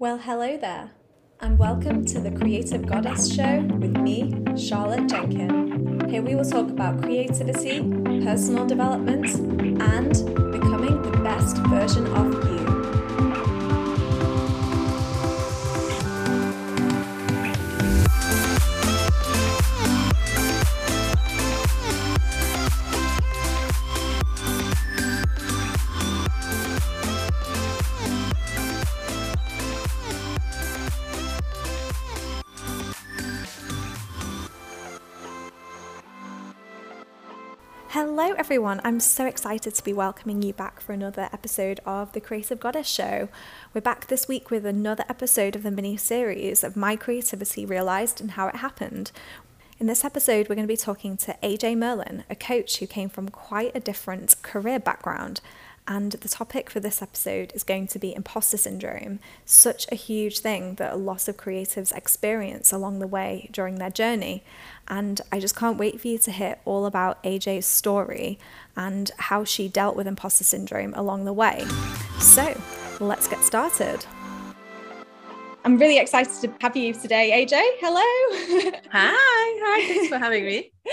Well, hello there, and welcome to the Creative Goddess Show with me, Charlotte Jenkin. Here we will talk about creativity, personal development, and becoming the best version of you. Everyone. I'm so excited to be welcoming you back for another episode of the Creative Goddess Show. We're back this week with another episode of the mini series of My Creativity Realized and How It Happened. In this episode, we're going to be talking to AJ Merlin, a coach who came from quite a different career background and the topic for this episode is going to be imposter syndrome, such a huge thing that a lot of creatives experience along the way during their journey. And I just can't wait for you to hear all about AJ's story and how she dealt with imposter syndrome along the way. So let's get started. I'm really excited to have you today, AJ. Hello. Hi. Hi. Thanks for having me.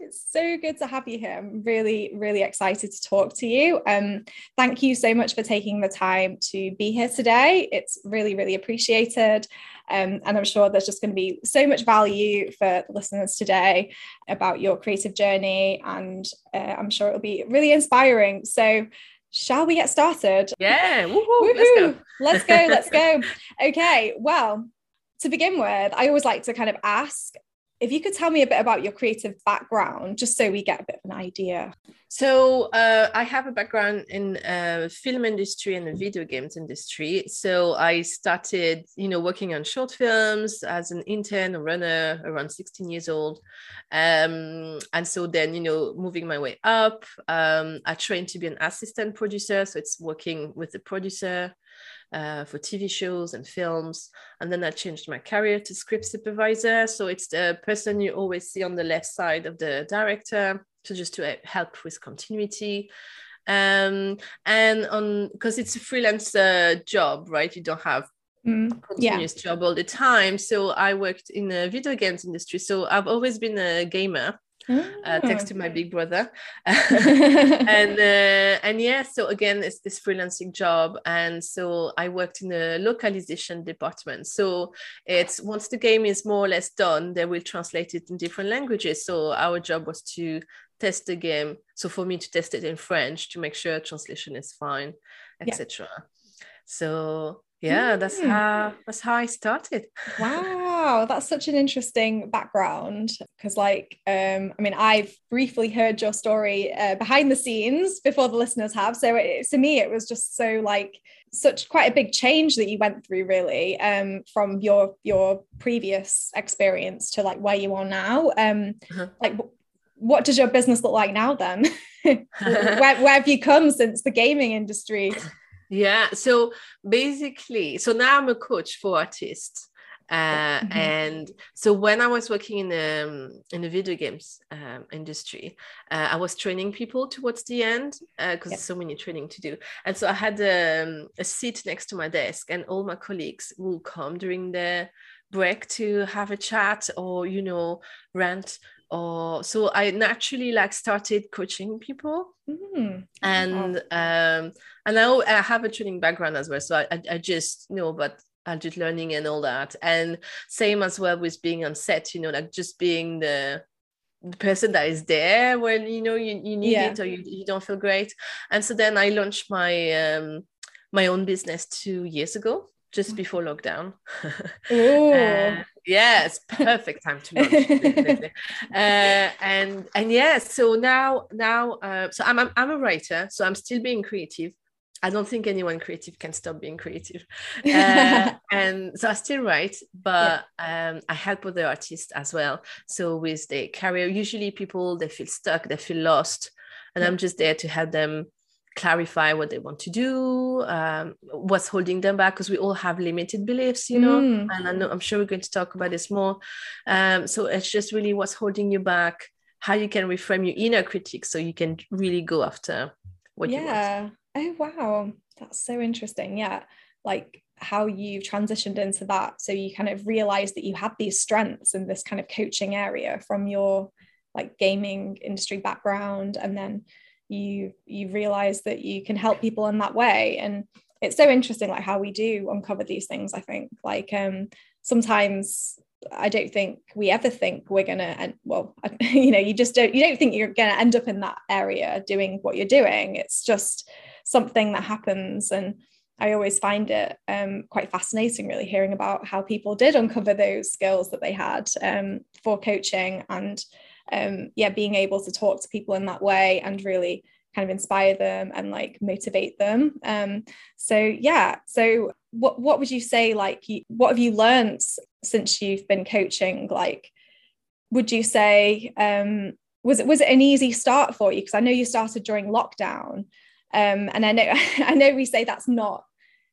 it's so good to have you here. I'm really, really excited to talk to you. Um, thank you so much for taking the time to be here today. It's really, really appreciated. Um, and I'm sure there's just going to be so much value for listeners today about your creative journey. And uh, I'm sure it'll be really inspiring. So, shall we get started? Yeah, Woo-hoo. let's go. let's go, let's go. Okay, well, to begin with, I always like to kind of ask if you could tell me a bit about your creative background, just so we get a bit of an idea. So uh, I have a background in uh, film industry and the video games industry. So I started, you know, working on short films as an intern, a runner, around 16 years old, um, and so then, you know, moving my way up, um, I trained to be an assistant producer. So it's working with the producer uh, for TV shows and films. And then I changed my career to script supervisor. So it's the person you always see on the left side of the director, so just to uh, help with continuity. Um, and on because it's a freelance uh, job, right? You don't have mm, continuous yeah. job all the time. So I worked in the video games industry. So I've always been a gamer uh, thanks to my big brother. and uh, and yeah, so again, it's this freelancing job, and so I worked in the localization department. So it's once the game is more or less done, they will translate it in different languages. So our job was to test the game. So for me to test it in French to make sure translation is fine, etc. Yeah. So yeah that's mm. how that's how i started wow that's such an interesting background because like um i mean i've briefly heard your story uh, behind the scenes before the listeners have so it, to me it was just so like such quite a big change that you went through really um from your your previous experience to like where you are now um uh-huh. like what does your business look like now then where, where have you come since the gaming industry yeah. So basically, so now I'm a coach for artists. Uh, mm-hmm. and so when I was working in the um, in the video games um, industry, uh, I was training people towards the end because uh, so many training to do. And so I had um, a seat next to my desk, and all my colleagues will come during the break to have a chat or you know rant or so i naturally like started coaching people. Mm-hmm. and um and I, I have a training background as well so i, I just know about adult learning and all that. And same as well with being on set you know like just being the the person that is there when you know you, you need yeah. it or you, you don't feel great. And so then i launched my um my own business two years ago just before lockdown. uh, yeah, it's perfect time to launch. uh, and and yeah, so now now uh, so I'm, I'm I'm a writer, so I'm still being creative. I don't think anyone creative can stop being creative. Uh, and so I still write, but yeah. um, I help other artists as well. So with their career, usually people they feel stuck, they feel lost, and yeah. I'm just there to help them clarify what they want to do um, what's holding them back because we all have limited beliefs you know mm. and I know, i'm sure we're going to talk about this more um, so it's just really what's holding you back how you can reframe your inner critic so you can really go after what yeah. you want Yeah. oh wow that's so interesting yeah like how you transitioned into that so you kind of realized that you had these strengths in this kind of coaching area from your like gaming industry background and then you you realize that you can help people in that way. And it's so interesting like how we do uncover these things i think. Like um sometimes i don't think we ever think we're gonna and well you know you just don't you don't think you're gonna end up in that area doing what you're doing. It's just something that happens. And I always find it um, quite fascinating, really, hearing about how people did uncover those skills that they had um, for coaching. And, um, yeah, being able to talk to people in that way and really kind of inspire them and like motivate them. Um, so, yeah. So, what what would you say? Like, you, what have you learned since you've been coaching? Like, would you say um, was it was it an easy start for you? Because I know you started during lockdown. Um, and I know I know we say that's not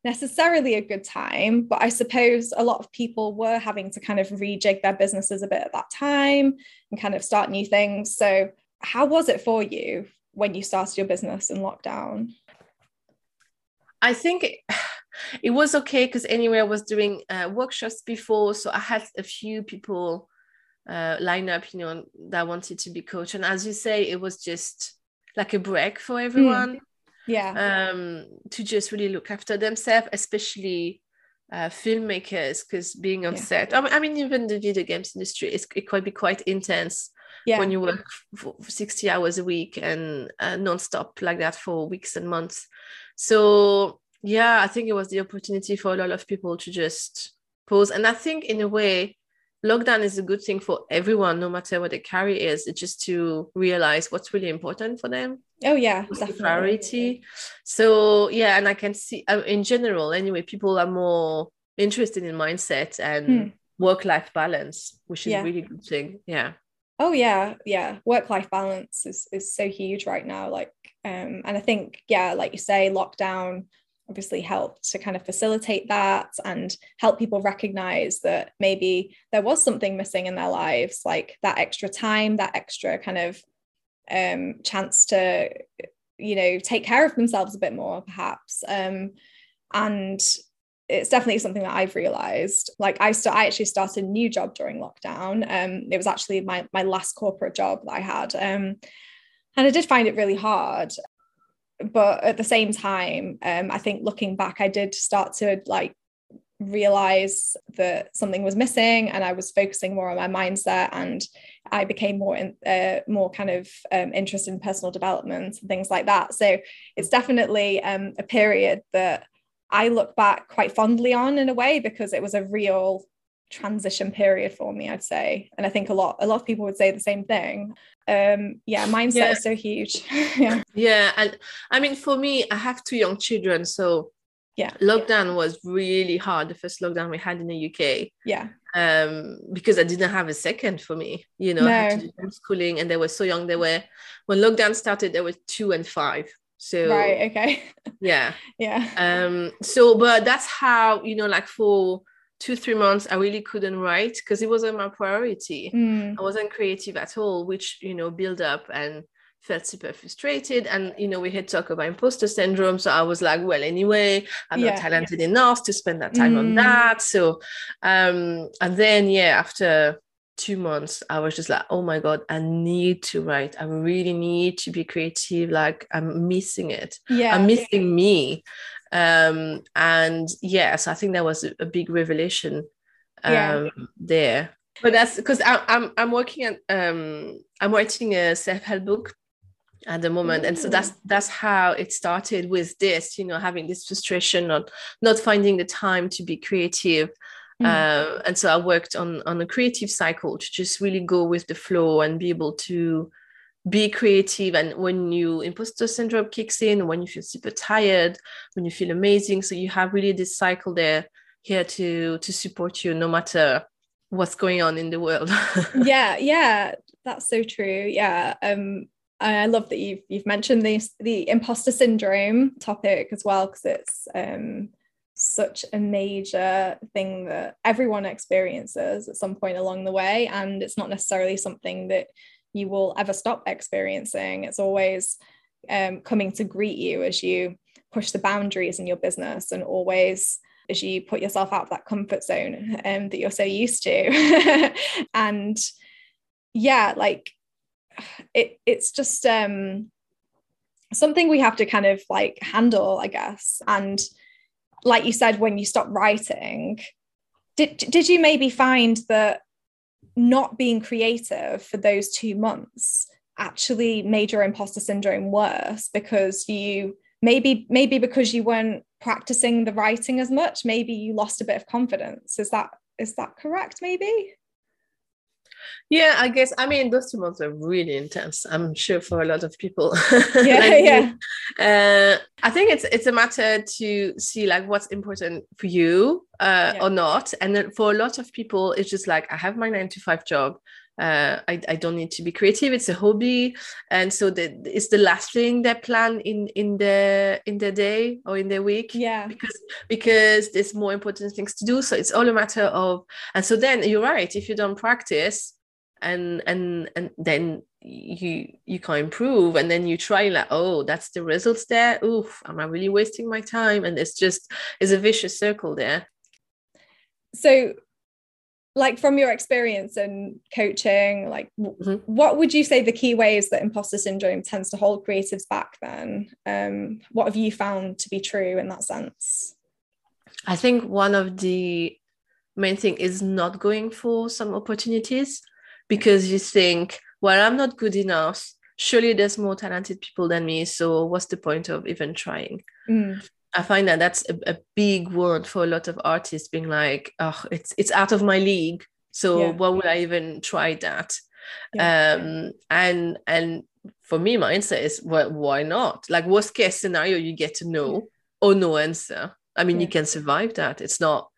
necessarily a good time, but I suppose a lot of people were having to kind of rejig their businesses a bit at that time and kind of start new things. So, how was it for you when you started your business in lockdown? I think it, was okay because anyway, I was doing uh, workshops before, so I had a few people uh, line up, you know, that wanted to be coach. And as you say, it was just like a break for everyone. Mm yeah um to just really look after themselves especially uh, filmmakers because being on yeah. set I mean, I mean even the video games industry is it can be quite intense yeah. when you work for 60 hours a week and uh, non-stop like that for weeks and months so yeah i think it was the opportunity for a lot of people to just pause and i think in a way lockdown is a good thing for everyone, no matter what their career is. It's just to realize what's really important for them. Oh yeah, definitely. priority. So yeah, and I can see uh, in general anyway, people are more interested in mindset and hmm. work-life balance, which is yeah. a really good thing. Yeah. Oh yeah, yeah. Work-life balance is is so huge right now. Like, um, and I think yeah, like you say, lockdown obviously helped to kind of facilitate that and help people recognize that maybe there was something missing in their lives like that extra time that extra kind of um, chance to you know take care of themselves a bit more perhaps um, and it's definitely something that I've realized. Like I st- I actually started a new job during lockdown. Um, it was actually my my last corporate job that I had. Um, and I did find it really hard but at the same time um, i think looking back i did start to like realize that something was missing and i was focusing more on my mindset and i became more in, uh, more kind of um, interested in personal development and things like that. So it's definitely um, a period that i look back quite fondly on in a way because it was a real transition period for me i'd say. And i think a lot a lot of people would say the same thing. Um yeah mindset yeah. is so huge. Yeah. Yeah and i mean for me i have two young children so yeah. lockdown yeah. was really hard the first lockdown we had in the uk yeah um because i didn't have a second for me you know no. I had to do homeschooling and they were so young. They were when lockdown started they were two and five. So right okay. Yeah. Yeah. Um so but that's how you know like for two three months i really couldn't write because it wasn't my priority. Mm. i wasn't creative at all which you know build up and felt super frustrated. And you know we had talked about imposter syndrome. So i was like well anyway i'm yeah. not talented enough to spend that time mm. on that. So um and then yeah after two months i was just like oh my god i need to write. I really need to be creative. Like i'm missing it. Yeah i'm missing me. Um, and yes i think that was a, big revelation um, yeah. there. But that's because I'm, I'm working at um i'm writing a self-help book at the moment. And so that's that's how it started with this you know having this frustration on not finding the time to be creative. Mm. uh, and so i worked on on a creative cycle to just really go with the flow and be able to be creative. And when you imposter syndrome kicks in when you feel super tired when you feel amazing so you have really this cycle there here to to support you no matter what's going on in the world. Yeah yeah that's so true. Yeah um I love that you've you've mentioned this the imposter syndrome topic as well because it's um such a major thing that everyone experiences at some point along the way and it's not necessarily something that you will ever stop experiencing. It's always um, coming to greet you as you push the boundaries in your business and always as you put yourself out of that comfort zone um, that you're so used to and yeah like it it's just um something we have to kind of like handle i guess. And like you said when you stop writing did did you maybe find that not being creative for those two months actually made your imposter syndrome worse because you maybe maybe because you weren't practicing the writing as much maybe you lost a bit of confidence. Is that is that correct maybe yeah i guess i mean those two months are really intense i'm sure for a lot of people. Yeah like yeah. uh, i think it's it's a matter to see like what's important for you uh, yeah. or not. And then for a lot of people it's just like i have my nine to five job uh, I, I don't need to be creative. It's a hobby. And so the, it's the last thing they plan in in the in the day or in the week yeah. because because there's more important things to do. So it's all a matter of and so then you're right. If you don't practice and and and then you you can't improve and then you try like oh that's the results there. Oof am i really wasting my time? And it's just it's a vicious circle there. So like from your experience in coaching like mm-hmm. what would you say the key ways that imposter syndrome tends to hold creatives back then um, what have you found to be true in that sense i think one of the main thing is not going for some opportunities because you think well i'm not good enough surely there's more talented people than me so what's the point of even trying mm. I find that that's a, a, big word for a lot of artists being like, oh, it's it's out of my league. So yeah. why would I even try that? Yeah. Um, and and for me, my answer is well, why not? Like worst case scenario, you get to know or no answer. I mean, yeah. you can survive that. It's not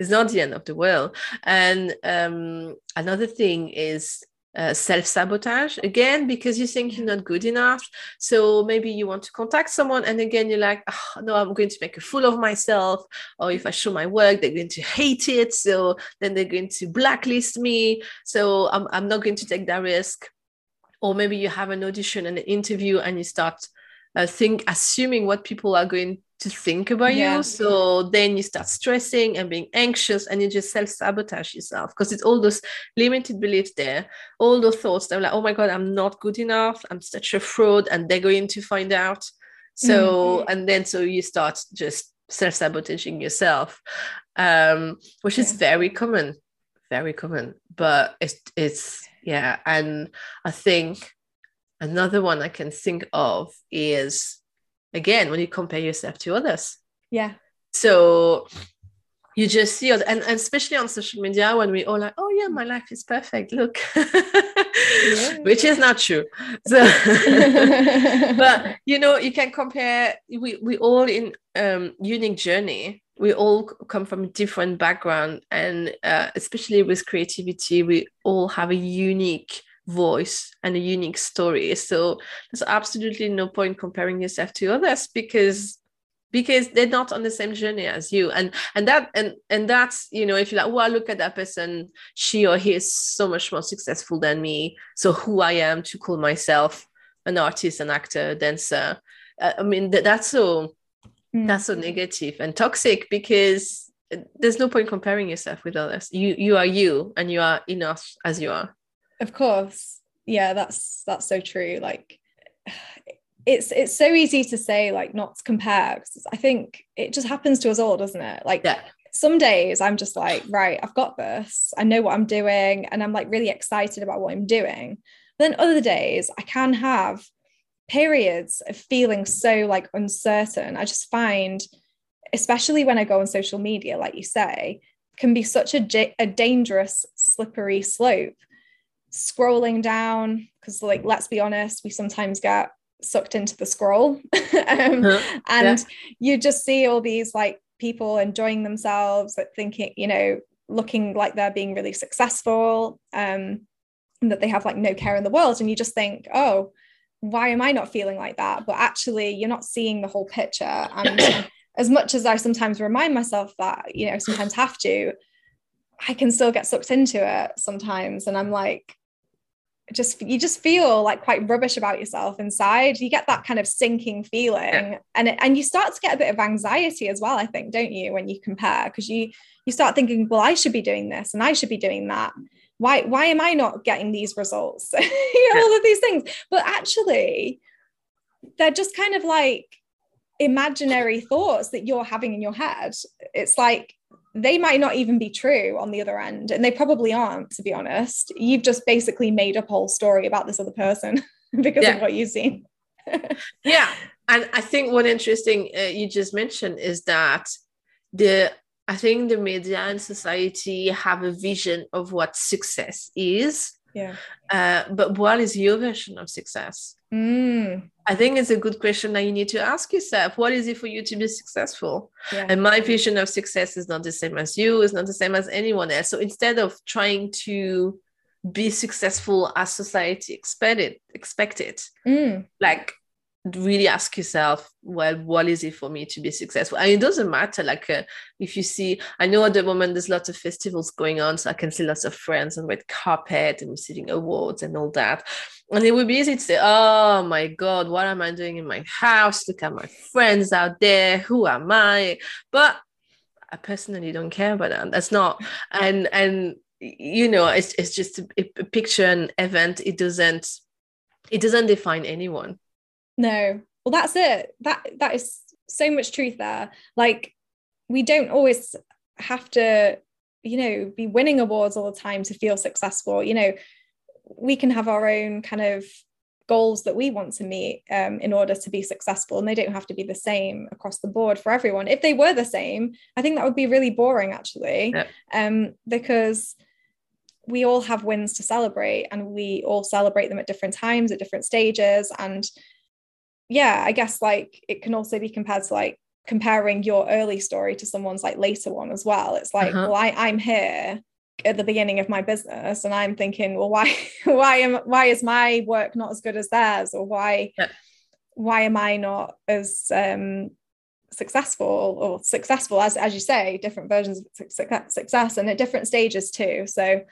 it's not the end of the world. And um, another thing is uh, self sabotage again because you think you're not good enough. So maybe you want to contact someone, and again, you're like, oh, no, I'm going to make a fool of myself. Or if I show my work, they're going to hate it. So then they're going to blacklist me. So I'm, I'm not going to take that risk. Or maybe you have an audition and an interview, and you start uh, think assuming what people are going to think about yeah. you. So then you start stressing and being anxious and you just self sabotage yourself because it's all those limited beliefs there, all those thoughts that are like, oh my God, I'm not good enough. I'm such a fraud. And they're going to find out. So, mm-hmm. and then so you start just self sabotaging yourself, um, which yeah. is very common, very common. But it's, it's, yeah. And I think another one I can think of is again when you compare yourself to others. Yeah. So you just see and, and especially on social media when we all like oh yeah my life is perfect look. Yeah. which is not true. So but you know you can compare we we all in um unique journey. We all come from a different background and uh, especially with creativity we all have a unique voice and a unique story. So there's absolutely no point comparing yourself to others because because they're not on the same journey as you. And and that and and that's you know if you're like well look at that person she or he is so much more successful than me. So who i am to call myself an artist an actor dancer. Uh, i mean that, that's so mm. that's so negative and toxic because there's no point comparing yourself with others. You you are you and you are enough as you are of course. Yeah that's that's so true. Like it's it's so easy to say like not to compare because i think it just happens to us all doesn't it? Like yeah. some days i'm just like right i've got this. I know what i'm doing and i'm like really excited about what i'm doing. But then other days i can have periods of feeling so like uncertain. I just find especially when i go on social media like you say can be such a, a dangerous slippery slope scrolling down because like let's be honest we sometimes get sucked into the scroll. Um, uh-huh. and you just see all these like people enjoying themselves like thinking you know looking like they're being really successful um and that they have like no care in the world. And you just think oh why am i not feeling like that? But actually you're not seeing the whole picture. And as much as i sometimes remind myself that you know sometimes have to i can still get sucked into it sometimes. And i'm like just you just feel like quite rubbish about yourself inside. You get that kind of sinking feeling. Yeah. and it, and you start to get a bit of anxiety as well i think don't you when you compare? Because you you start thinking well i should be doing this and i should be doing that. Why why am i not getting these results? You know, yeah. all of these things. But actually they're just kind of like imaginary thoughts that you're having in your head. It's like they might not even be true on the other end and they probably aren't to be honest you've just basically made up a whole story about this other person because yeah. of what you've seen yeah and i think one interesting uh, you just mentioned is that the i think the media and society have a vision of what success is yeah uh, but what is your version of success mm. I think it's a good question that you need to ask yourself. What is it for you to be successful? Yeah. And my vision of success is not the same as you, it's not the same as anyone else. So instead of trying to be successful as society expected, expected, mm. like really ask yourself well what is it for me to be successful? And it doesn't matter like uh, if you see i know at the moment there's lots of festivals going on so i can see lots of friends on red carpet and receiving awards and all that. And it would be easy to say oh my god what am i doing in my house? Look at my friends out there. Who am i? But i personally don't care about that. That's not and and you know it's, it's just a, a picture an event. It doesn't it doesn't define anyone no. Well, that's it. That that is so much truth there. Like we don't always have to, you know, be winning awards all the time to feel successful. You know, we can have our own kind of goals that we want to meet um, in order to be successful and they don't have to be the same across the board for everyone if they were the same i think that would be really boring actually yeah. um, because we all have wins to celebrate and we all celebrate them at different times at different stages and yeah, I guess like it can also be compared to like comparing your early story to someone's like later one as well. It's like, uh-huh. well, I, I'm here at the beginning of my business and I'm thinking, well, why why am why is my work not as good as theirs? Or why yeah. why am I not as um successful or successful as as you say, different versions of success and at different stages too. So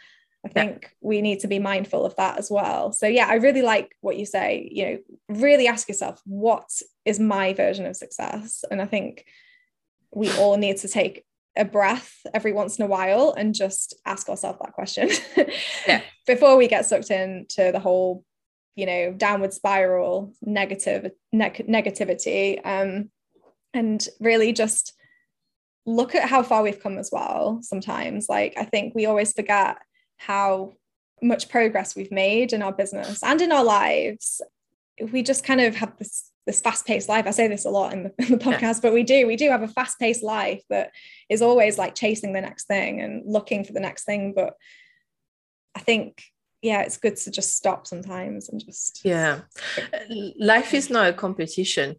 I think yeah. we need to be mindful of that as well. So yeah, I really like what you say, you know, really ask yourself what is my version of success? And I think we all need to take a breath every once in a while and just ask ourselves that question yeah. before we get sucked into the whole you know downward spiral negative ne- negativity um and really just look at how far we've come as well sometimes like i think we always forget how much progress we've made in our business and in our lives. We just kind of have this this fast-paced life. I say this a lot in the, in the podcast yeah. but we do. We do have a fast-paced life that is always like chasing the next thing and looking for the next thing. But i think yeah it's good to just stop sometimes and just yeah. Life is not a competition.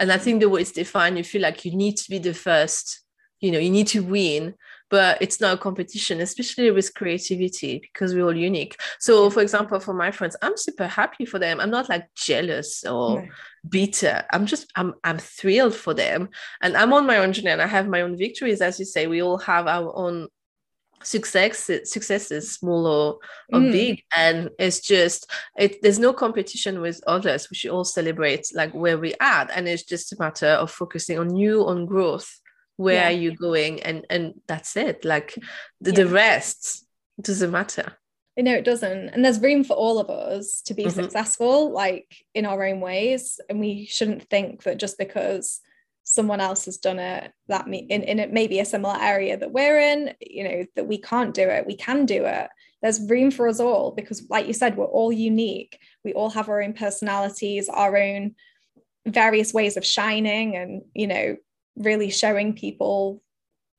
And i think the way it's defined you feel like you need to be the first you know you need to win but it's not a competition especially with creativity because we're all unique. So for example for my friends i'm super happy for them. I'm not like jealous or no. bitter. I'm just i'm i'm thrilled for them. And i'm on my own journey and i have my own victories as you say. We all have our own success successes small or, or mm. big. And it's just it there's no competition with others. We should all celebrate like where we at and it's just a matter of focusing on you on growth where yeah. are you going? And and that's it. Like the, yeah. the rest doesn't matter. No it doesn't. And there's room for all of us to be mm-hmm. successful like in our own ways. And we shouldn't think that just because someone else has done it that me in, in it maybe a similar area that we're in you know that we can't do it we can do it. There's room for us all because like you said we're all unique. We all have our own personalities our own various ways of shining and you know really showing people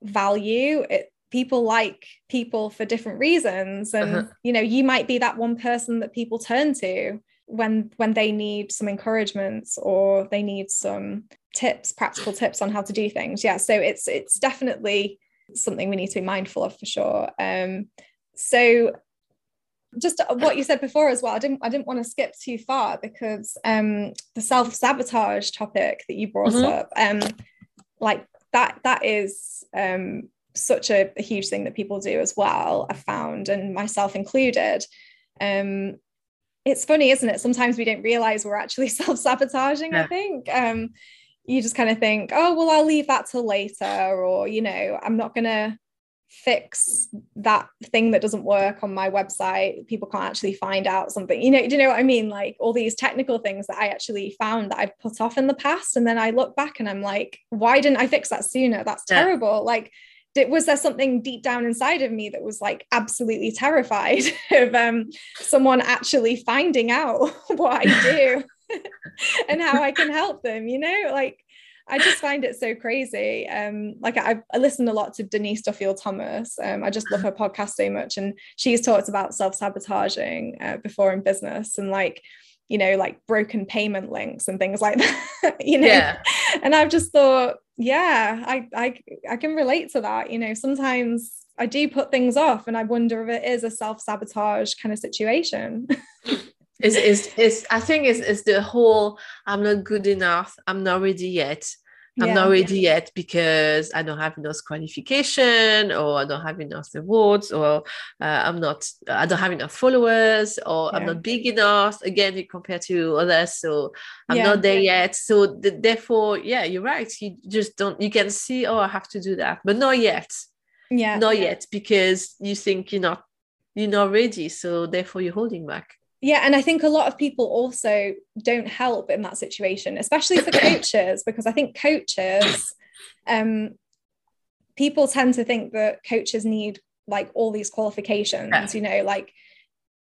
value it people like people for different reasons and uh-huh. you know you might be that one person that people turn to when when they need some encouragement or they need some tips practical tips on how to do things yeah so it's it's definitely something we need to be mindful of for sure um so just what you said before as well i didn't i didn't want to skip too far because um the self-sabotage topic that you brought mm-hmm. up um like that that is um, such a, a, huge thing that people do as well i found and myself included um, it's funny, isn't it? Sometimes we don't realize we're actually self-sabotaging, yeah. I think. Um, you just kind of think, oh, well, I'll leave that till later, or, you know, I'm not going to fix that thing that doesn't work on my website. People can't actually find out something. You know, do you know what I mean? Like all these technical things that I actually found that I've put off in the past. And then I look back and I'm like, why didn't I fix that sooner? That's terrible. Yeah. Like, did, was there something deep down inside of me that was like absolutely terrified of um, someone actually finding out what I do and how I can help them? You know, like I just find it so crazy. Um, like I, I listen a lot to Denise Duffield Thomas. Um, I just love her podcast so much, and she's talked about self sabotaging uh, before in business and like you know like broken payment links and things like that. you know, yeah. and I've just thought, yeah, I I I can relate to that. You know, sometimes I do put things off, and I wonder if it is a self sabotage kind of situation. is is is I think is is the whole I'm not good enough, I'm not ready yet. I'm yeah, not ready yeah. yet because I don't have enough qualification or I don't have enough awards or uh, I'm not I don't have enough followers or yeah. I'm not big enough again compared to others so I'm not there yet. So the, therefore yeah you're right. You just don't you can see oh I have to do that but not yet. Yeah. Not yet because you think you're not you're not ready. So therefore you're holding back yeah and i think a lot of people also don't help in that situation especially for coaches because i think coaches um people tend to think that coaches need like all these qualifications yeah. you know like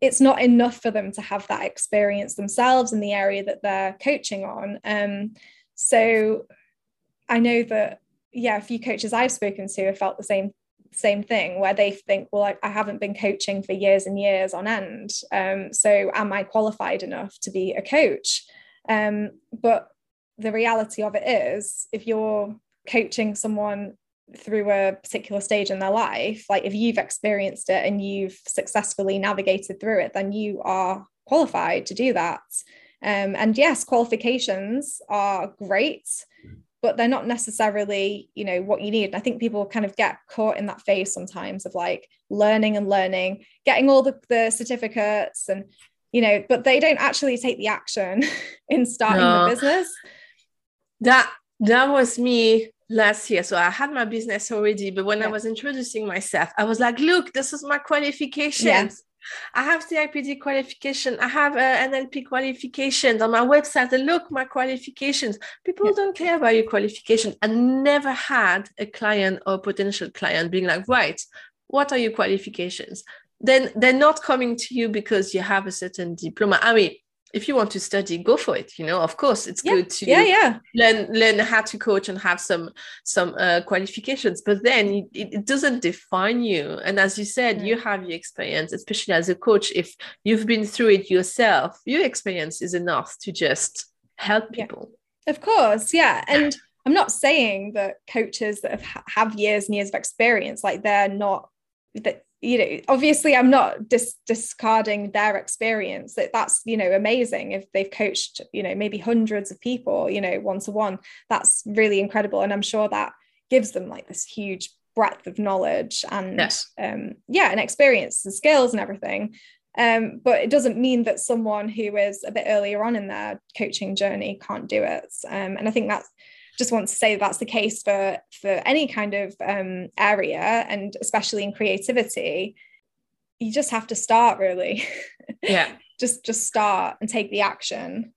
it's not enough for them to have that experience themselves in the area that they're coaching on um so i know that yeah a few coaches i've spoken to have felt the same same thing where they think well I, I, haven't been coaching for years and years on end um, so am i qualified enough to be a coach? Um, but the reality of it is if you're coaching someone through a particular stage in their life like if you've experienced it and you've successfully navigated through it then you are qualified to do that. Um, and yes qualifications are great but they're not necessarily you know what you need and i think people kind of get caught in that phase sometimes of like learning and learning getting all the, the certificates and you know but they don't actually take the action in starting no. the business that that was me last year so i had my business already but when yeah. i was introducing myself i was like look this is my qualifications. I have CIPD qualification. I have an NLP qualification on my website. And look, my qualifications. People yeah. don't care about your qualification. I never had a client or potential client being like, right, what are your qualifications? Then they're not coming to you because you have a certain diploma. I mean, if you want to study go for it you know of course it's yeah. good to yeah, yeah. learn learn how to coach and have some some uh, qualifications but then it, it, doesn't define you and as you said you have your experience especially as a coach if you've been through it yourself your experience is enough to just help people yeah. of course yeah and i'm not saying that coaches that have, have years and years of experience like they're not that you know obviously i'm not dis- discarding their experience that that's you know amazing if they've coached you know maybe hundreds of people you know one to one that's really incredible and i'm sure that gives them like this huge breadth of knowledge and yes. um yeah and experience and skills and everything um, but it doesn't mean that someone who is a bit earlier on in their coaching journey can't do it. Um, and I think that's just want to say that's the case for for any kind of um, area and especially in creativity you just have to start really. Yeah. Just just start and take the action.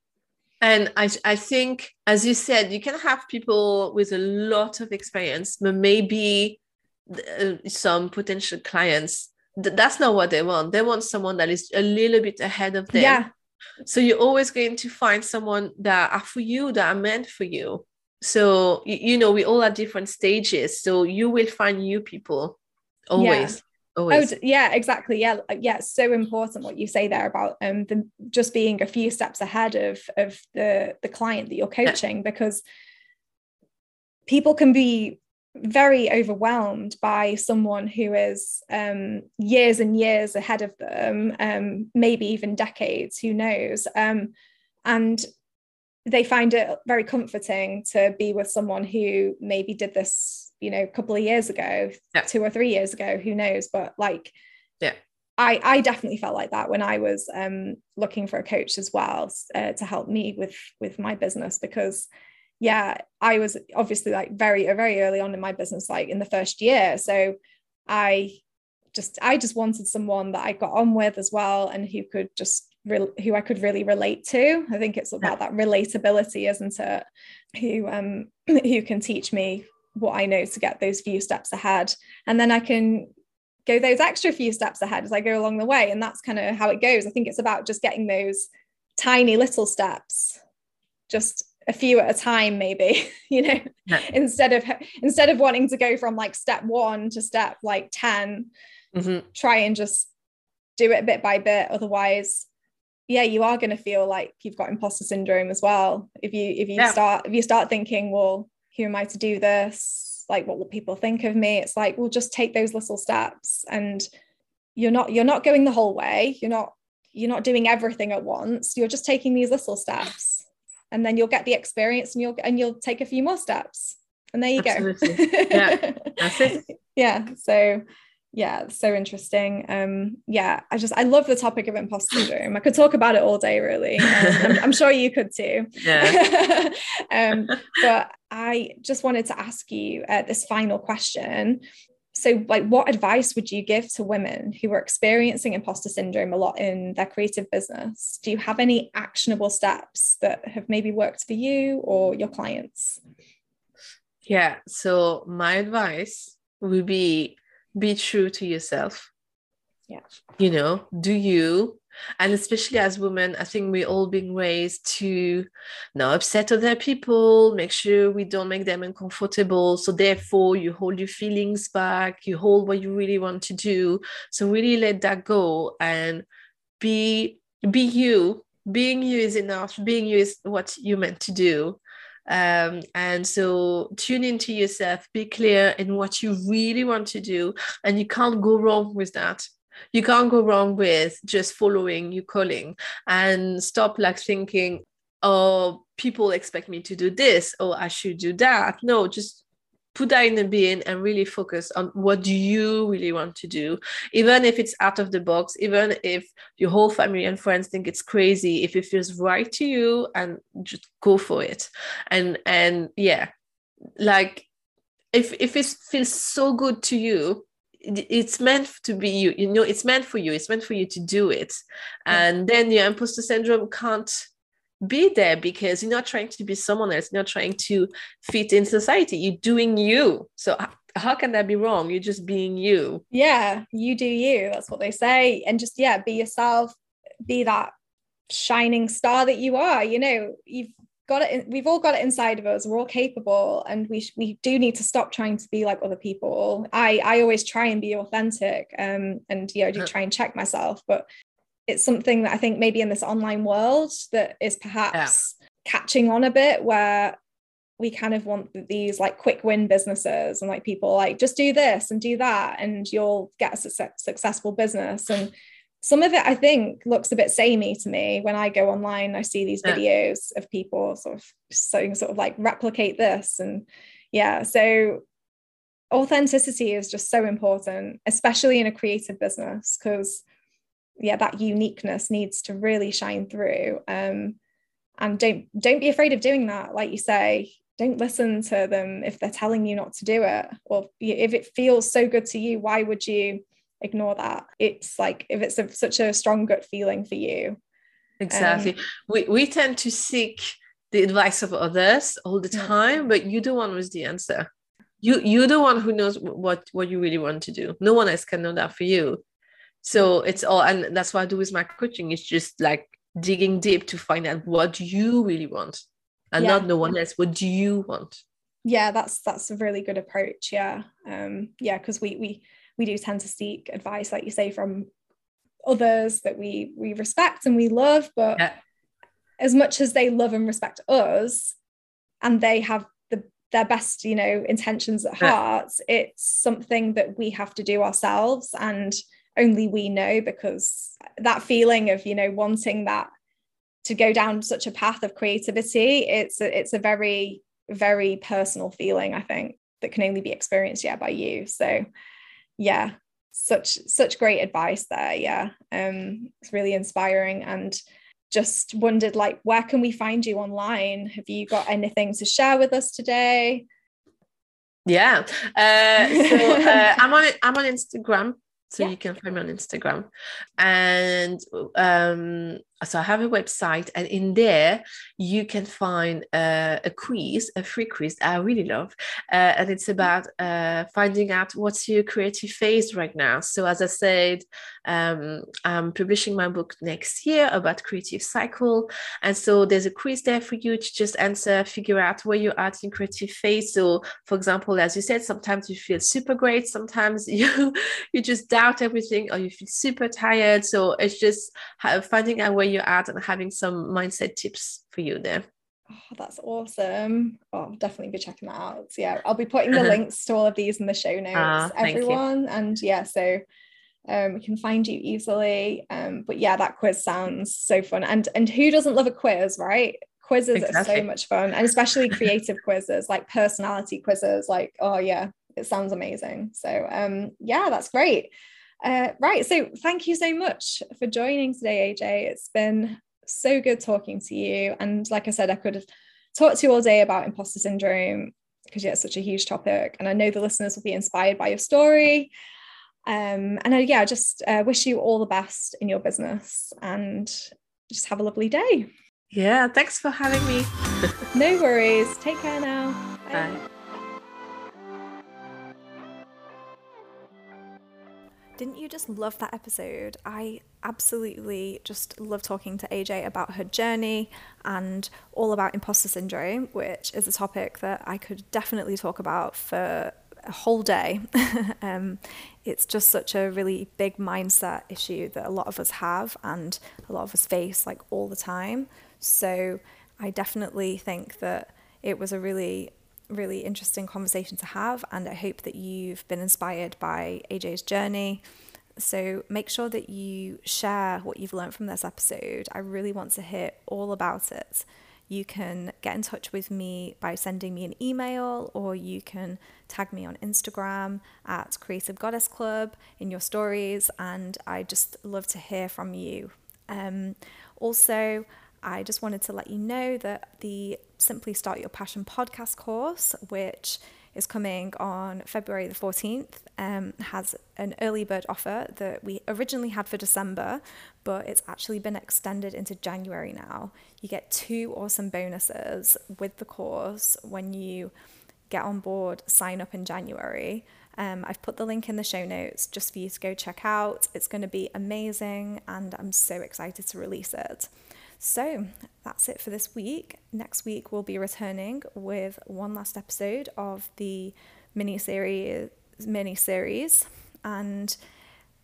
And I, I think as you said you can have people with a lot of experience but maybe uh, some potential clients that's not what they want. They want someone that is a little bit ahead of them. Yeah. So you're always going to find someone that are for you that are meant for you so you know we all at different stages so you will find new people always yeah. Always. Oh, yeah, exactly. Yeah, yeah. It's so important what you say there about um the, just being a few steps ahead of of the the client that you're coaching yeah. because people can be very overwhelmed by someone who is um, years and years ahead of them, um, maybe even decades, who knows. Um, and they find it very comforting to be with someone who maybe did this you know a couple of years ago yeah. two or three years ago who knows? But like yeah. I, I definitely felt like that when I was um, looking for a coach as well uh, to help me with with my business because yeah I was obviously like very very early on in my business like in the first year. So I just I just wanted someone that I got on with as well and who could just re- who I could really relate to I think it's about that relatability isn't it who um who can teach me what I know to get those few steps ahead and then I can go those extra few steps ahead as I go along the way. And that's kind of how it goes. I think it's about just getting those tiny little steps, just a few at a time, maybe, you know, yeah. instead of instead of wanting to go from like step one to step like 10, mm-hmm. try and just do it bit by bit. Otherwise, yeah, you are going to feel like you've got imposter syndrome as well. If you if you yeah. start if you start thinking, well, who am I to do this? like what will people think of me it's like we'll just take those little steps and you're not you're not going the whole way you're not you're not doing everything at once you're just taking these little steps and then you'll get the experience and you'll and you'll take a few more steps and there you Absolutely. go yeah that's it yeah so yeah so interesting. Um yeah i just i love the topic of imposter syndrome. I could talk about it all day really. Um, I'm, I'm, sure you could too. Yeah. Um but i just wanted to ask you uh, this final question. So like what advice would you give to women who are experiencing imposter syndrome a lot in their creative business? Do you have any actionable steps that have maybe worked for you or your clients? Yeah so my advice would be be true to yourself. Yeah. You know do you? And especially as women i think we're all being raised to not upset other people make sure we don't make them uncomfortable. So therefore you hold your feelings back you hold what you really want to do. So really let that go and be be you. Being you is enough. Being you is what you meant to do um, and so tune into yourself, be clear in what you really want to do, and you can't go wrong with that. You can't go wrong with just following your calling and stop like thinking, oh, people expect me to do this, or I should do that. No, just put that in the bin and really focus on what do you really want to do. Even if it's out of the box even if your whole family and friends think it's crazy if it feels right to you and just go for it. And and yeah like if if it feels so good to you it's meant to be you. You know it's meant for you. It's meant for you to do it. And then your imposter syndrome can't be there because you're not trying to be someone else you're not trying to fit in society you're doing you. So how can that be wrong? You're just being you. Yeah you do you that's what they say. And just yeah be yourself be that shining star that you are you know you've got it we've all got it inside of us we're all capable and we we do need to stop trying to be like other people. I i always try and be authentic um and you know do try and check myself but it's something that I think maybe in this online world that is perhaps yeah. catching on a bit where we kind of want these like quick win businesses and like people like just do this and do that and you'll get a su- successful business and some of it I think looks a bit samey to me when I go online I see these videos of people sort of saying sort of like replicate this and yeah so authenticity is just so important especially in a creative business because yeah that uniqueness needs to really shine through. Um, and don't don't be afraid of doing that. Like you say don't listen to them if they're telling you not to do it. Or if it feels so good to you why would you ignore that? It's like if it's a, such a strong gut feeling for you. Exactly. Um, we, we tend to seek the advice of others all the time but you're the one with the answer. You you're the one who knows what what you really want to do. No one else can know that for you so it's all and that's what i do with my coaching. It's just like digging deep to find out what you really want and yeah. not no one else. What do you want? Yeah that's that's a really good approach. Yeah. Um yeah because we we we do tend to seek advice like you say from others that we we respect and we love but yeah. as much as they love and respect us and they have the their best you know intentions at heart it's something that we have to do ourselves and only we know because that feeling of you know wanting that to go down such a path of creativity it's a, it's a very very personal feeling i think that can only be experienced yeah by you. So yeah such such great advice there yeah. Um it's really inspiring and just wondered like where can we find you online? Have you got anything to share with us today? Yeah. Uh, so uh, i'm on i'm on instagram so yeah. you can find me on instagram and um, so I have a website, and in there you can find uh, a quiz, a free quiz I really love, uh, and it's about uh, finding out what's your creative phase right now. So as I said, um, I'm publishing my book next year about creative cycle, and so there's a quiz there for you to just answer, figure out where you're at in creative phase. So, for example, as you said, sometimes you feel super great, sometimes you you just doubt everything, or you feel super tired. So it's just finding out where you're at and having some mindset tips for you there. Oh, that's awesome. Oh, I'll definitely be checking that out. So, yeah, I'll be putting the links to all of these in the show notes, uh, everyone. And yeah, so um, we can find you easily. Um, but yeah, that quiz sounds so fun. And and who doesn't love a quiz, right? Quizzes exactly. are so much fun, and especially creative quizzes, like personality quizzes. Like, oh yeah, it sounds amazing. So um, yeah, that's great. Uh, right. So thank you so much for joining today, AJ. It's been so good talking to you. And like I said, I could have talked to you all day about imposter syndrome because yeah, it's such a huge topic. And I know the listeners will be inspired by your story. Um, and I, yeah, I just uh, wish you all the best in your business and just have a lovely day. Yeah, thanks for having me. no worries. Take care now. Bye. Bye. Didn't you just love that episode? I absolutely just love talking to AJ about her journey and all about imposter syndrome, which is a topic that I could definitely talk about for a whole day. um, it's just such a really big mindset issue that a lot of us have and a lot of us face like all the time. So I definitely think that it was a really really interesting conversation to have, and I hope that you've been inspired by AJ's journey. So make sure that you share what you've learned from this episode. I really want to hear all about it. You can get in touch with me by sending me an email, or you can tag me on Instagram at Creative Goddess Club in your stories, and I just love to hear from you. Um, also, I just wanted to let you know that the Simply Start Your Passion podcast course, which is coming on February the 14th, um, has an early bird offer that we originally had for December, but it's actually been extended into January now. You get two awesome bonuses with the course when you get on board, sign up in January. Um, I've put the link in the show notes just for you to go check out. It's going to be amazing, and I'm so excited to release it. So that's it for this week. Next week, we'll be returning with one last episode of the mini series. Mini series, and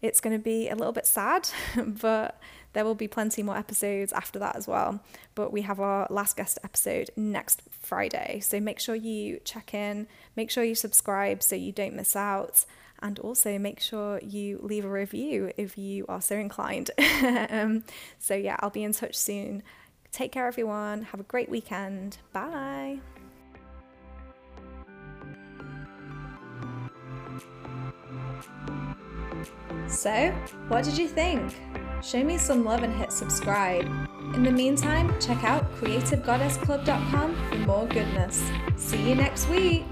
it's going to be a little bit sad, but there will be plenty more episodes after that as well. But we have our last guest episode next Friday, so make sure you check in, make sure you subscribe so you don't miss out and also make sure you leave a review if you are so inclined. um, so, yeah, I'll be in touch soon. Take care, everyone. Have a great weekend. Bye. So, what did you think? Show me some love and hit subscribe. In the meantime, check out creativegoddessclub.com for more goodness. See you next week!